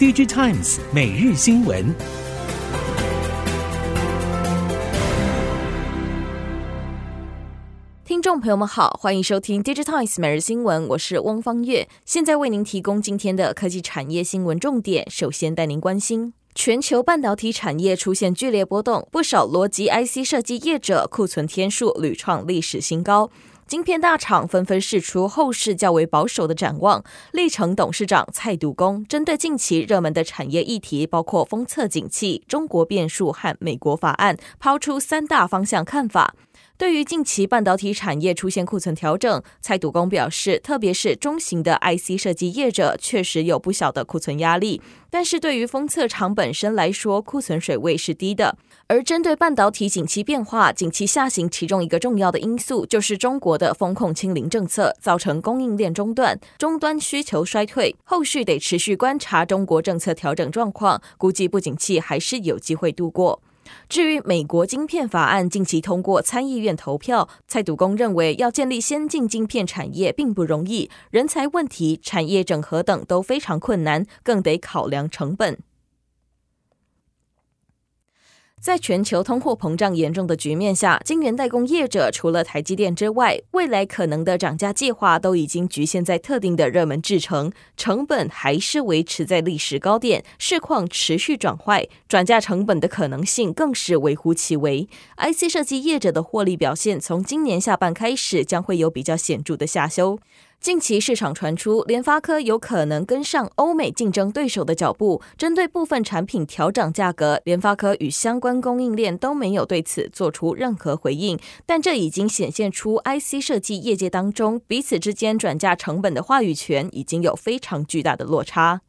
DigiTimes 每日新闻。听众朋友们好，欢迎收听 DigiTimes 每日新闻，我是汪方月，现在为您提供今天的科技产业新闻重点。首先带您关心，全球半导体产业出现剧烈波动，不少逻辑 IC 设计业者库存天数屡创历史新高。晶片大厂纷纷释出后市较为保守的展望。力成董事长蔡独公针对近期热门的产业议题，包括封测景气、中国变数和美国法案，抛出三大方向看法。对于近期半导体产业出现库存调整，蔡笃公表示，特别是中型的 IC 设计业者确实有不小的库存压力，但是对于封测厂本身来说，库存水位是低的。而针对半导体景气变化，景气下行其中一个重要的因素就是中国的风控清零政策，造成供应链中断，终端需求衰退，后续得持续观察中国政策调整状况，估计不景气还是有机会度过。至于美国晶片法案近期通过参议院投票，蔡笃公认为要建立先进晶片产业并不容易，人才问题、产业整合等都非常困难，更得考量成本。在全球通货膨胀严重的局面下，晶圆代工业者除了台积电之外，未来可能的涨价计划都已经局限在特定的热门制程，成本还是维持在历史高点，市况持续转坏，转嫁成本的可能性更是微乎其微。IC 设计业者的获利表现，从今年下半开始将会有比较显著的下修。近期市场传出，联发科有可能跟上欧美竞争对手的脚步，针对部分产品调涨价格。联发科与相关供应链都没有对此做出任何回应，但这已经显现出 IC 设计业界当中彼此之间转嫁成本的话语权已经有非常巨大的落差。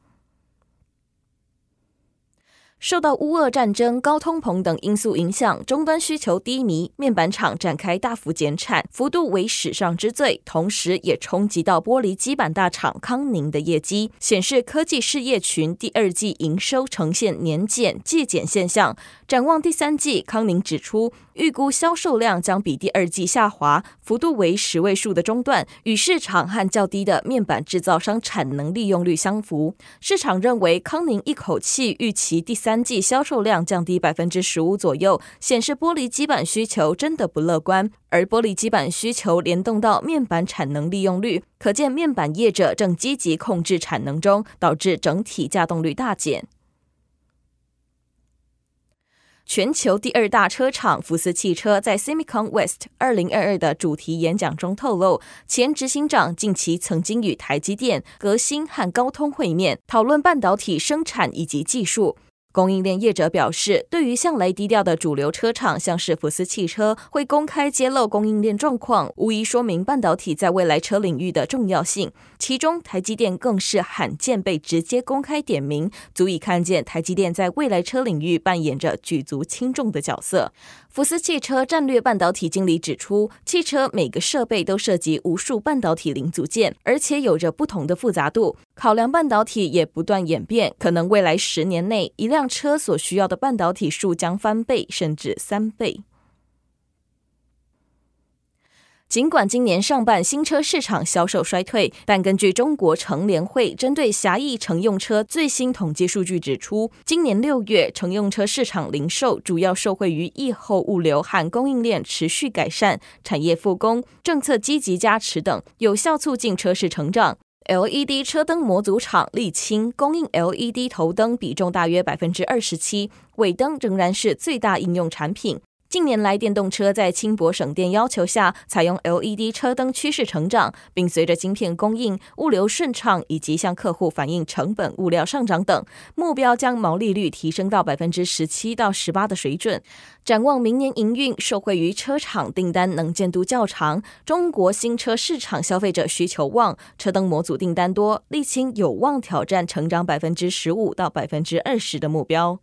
受到乌俄战争、高通膨等因素影响，终端需求低迷，面板厂展开大幅减产，幅度为史上之最，同时也冲击到玻璃基板大厂康宁的业绩，显示科技事业群第二季营收呈现年减季减现象。展望第三季，康宁指出，预估销售量将比第二季下滑，幅度为十位数的中段，与市场和较低的面板制造商产能利用率相符。市场认为，康宁一口气预期第三季销售量降低百分之十五左右，显示玻璃基板需求真的不乐观。而玻璃基板需求联动到面板产能利用率，可见面板业者正积极控制产能中，导致整体稼动率大减。全球第二大车厂福斯汽车在 SEMICON West 二零二二的主题演讲中透露，前执行长近期曾经与台积电、革新和高通会面，讨论半导体生产以及技术。供应链业者表示，对于向来低调的主流车厂，像是福斯汽车，会公开揭露供应链状况，无疑说明半导体在未来车领域的重要性。其中，台积电更是罕见被直接公开点名，足以看见台积电在未来车领域扮演着举足轻重的角色。福斯汽车战略半导体经理指出，汽车每个设备都涉及无数半导体零组件，而且有着不同的复杂度。考量半导体也不断演变，可能未来十年内一辆车所需要的半导体数将翻倍，甚至三倍。尽管今年上半新车市场销售衰退，但根据中国乘联会针对狭义乘用车最新统计数据指出，今年六月乘用车市场零售主要受惠于疫后物流和供应链持续改善、产业复工、政策积极加持等，有效促进车市成长。LED 车灯模组厂沥青供应 LED 头灯比重大约百分之二十七，尾灯仍然是最大应用产品。近年来，电动车在轻薄省电要求下，采用 LED 车灯趋势成长，并随着晶片供应、物流顺畅以及向客户反映成本、物料上涨等，目标将毛利率提升到百分之十七到十八的水准。展望明年营运，受惠于车厂订单能见度较长，中国新车市场消费者需求旺，车灯模组订单多，沥青有望挑战成长百分之十五到百分之二十的目标。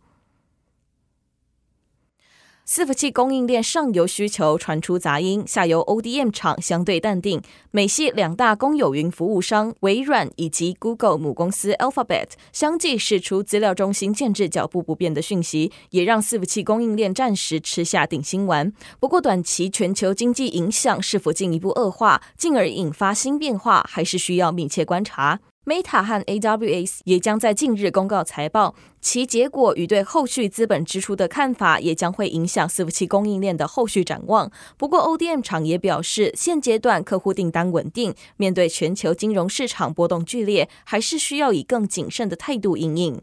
伺服器供应链上游需求传出杂音，下游 ODM 厂相对淡定。美系两大公有云服务商微软以及 Google 母公司 Alphabet 相继释出资料中心建置脚步不变的讯息，也让伺服器供应链暂时吃下定心丸。不过，短期全球经济影响是否进一步恶化，进而引发新变化，还是需要密切观察。Meta 和 AWS 也将在近日公告财报，其结果与对后续资本支出的看法也将会影响伺服器供应链的后续展望。不过，ODM 厂也表示，现阶段客户订单稳定，面对全球金融市场波动剧烈，还是需要以更谨慎的态度应应。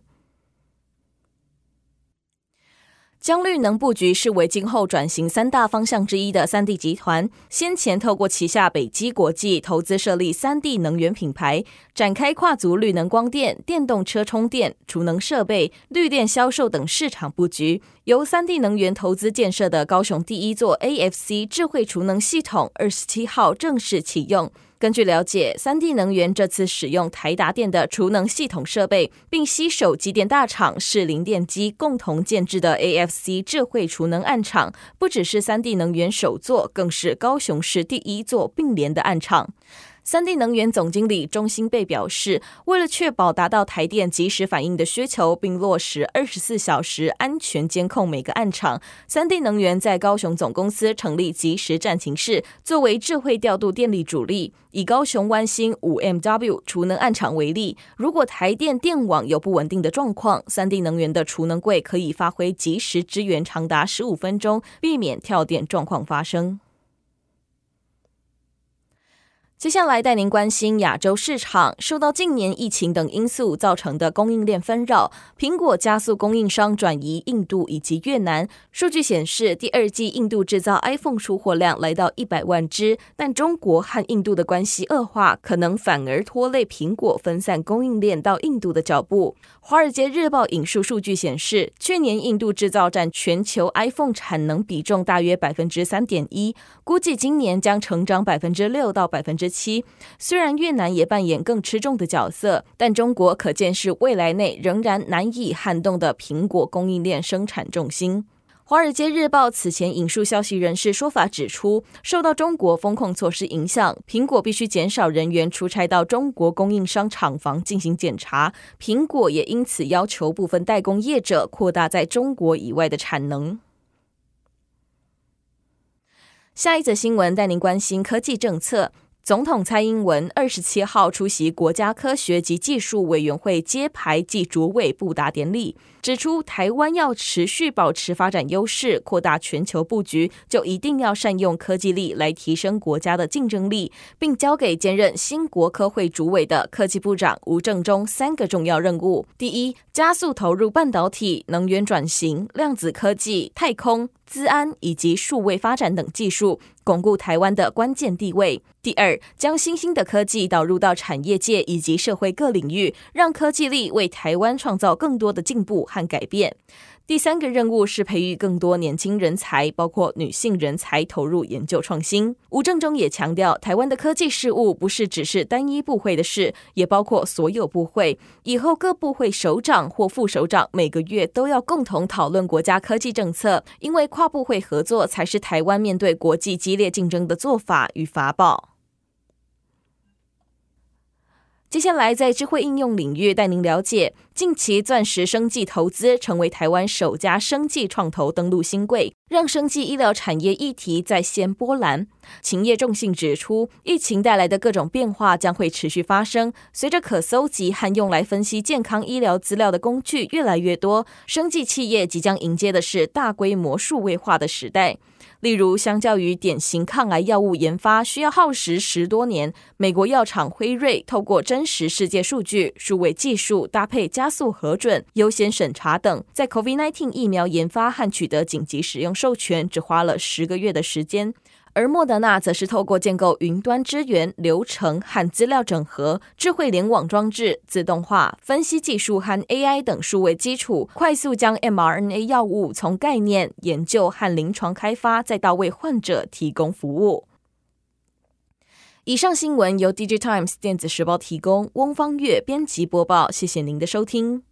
将绿能布局视为今后转型三大方向之一的三 D 集团，先前透过旗下北基国际投资设立三 D 能源品牌，展开跨足绿能光电、电动车充电、储能设备、绿电销售等市场布局。由三地能源投资建设的高雄第一座 AFC 智慧储能系统，二十七号正式启用。根据了解，三地能源这次使用台达电的储能系统设备，并携手机电大厂士林电机共同建置的 AFC 智慧储能案场，不只是三地能源首座，更是高雄市第一座并联的案场。三地能源总经理钟兴贝表示，为了确保达到台电即时反应的需求，并落实二十四小时安全监控每个案场，三地能源在高雄总公司成立即时战情室，作为智慧调度电力主力。以高雄湾星五 MW 储能案场为例，如果台电电网有不稳定的状况，三地能源的储能柜可以发挥即时支援，长达十五分钟，避免跳电状况发生。接下来带您关心亚洲市场，受到近年疫情等因素造成的供应链纷扰，苹果加速供应商转移印度以及越南。数据显示，第二季印度制造 iPhone 出货量来到一百万只，但中国和印度的关系恶化，可能反而拖累苹果分散供应链到印度的脚步。《华尔街日报》引述数据显示，去年印度制造占全球 iPhone 产能比重大约百分之三点一，估计今年将成长百分之六到百分之七，虽然越南也扮演更吃重的角色，但中国可见是未来内仍然难以撼动的苹果供应链生产重心。《华尔街日报》此前引述消息人士说法指出，受到中国风控措施影响，苹果必须减少人员出差到中国供应商厂房进行检查。苹果也因此要求部分代工业者扩大在中国以外的产能。下一则新闻带您关心科技政策。总统蔡英文二十七号出席国家科学及技术委员会揭牌暨主委布达典礼，指出台湾要持续保持发展优势、扩大全球布局，就一定要善用科技力来提升国家的竞争力，并交给兼任新国科会主委的科技部长吴正中三个重要任务：第一，加速投入半导体、能源转型、量子科技、太空。资安以及数位发展等技术，巩固台湾的关键地位。第二，将新兴的科技导入到产业界以及社会各领域，让科技力为台湾创造更多的进步和改变。第三个任务是培育更多年轻人才，包括女性人才，投入研究创新。吴正中也强调，台湾的科技事务不是只是单一部会的事，也包括所有部会。以后各部会首长或副首长每个月都要共同讨论国家科技政策，因为跨部会合作才是台湾面对国际激烈竞争的做法与法宝。接下来，在智慧应用领域带您了解，近期钻石生技投资成为台湾首家生技创投登陆新贵，让生技医疗产业议题再掀波澜。勤业众信指出，疫情带来的各种变化将会持续发生，随着可搜集和用来分析健康医疗资料的工具越来越多，生技企业即将迎接的是大规模数位化的时代。例如，相较于典型抗癌药物研发需要耗时十多年，美国药厂辉瑞透过真实世界数据、数位技术搭配加速核准、优先审查等，在 COVID-19 疫苗研发和取得紧急使用授权只花了十个月的时间。而莫德纳则是透过建构云端资源、流程和资料整合、智慧联网装置、自动化分析技术和 AI 等数位基础，快速将 mRNA 药物从概念研究和临床开发，再到为患者提供服务。以上新闻由 DigiTimes 电子时报提供，翁方月编辑播报。谢谢您的收听。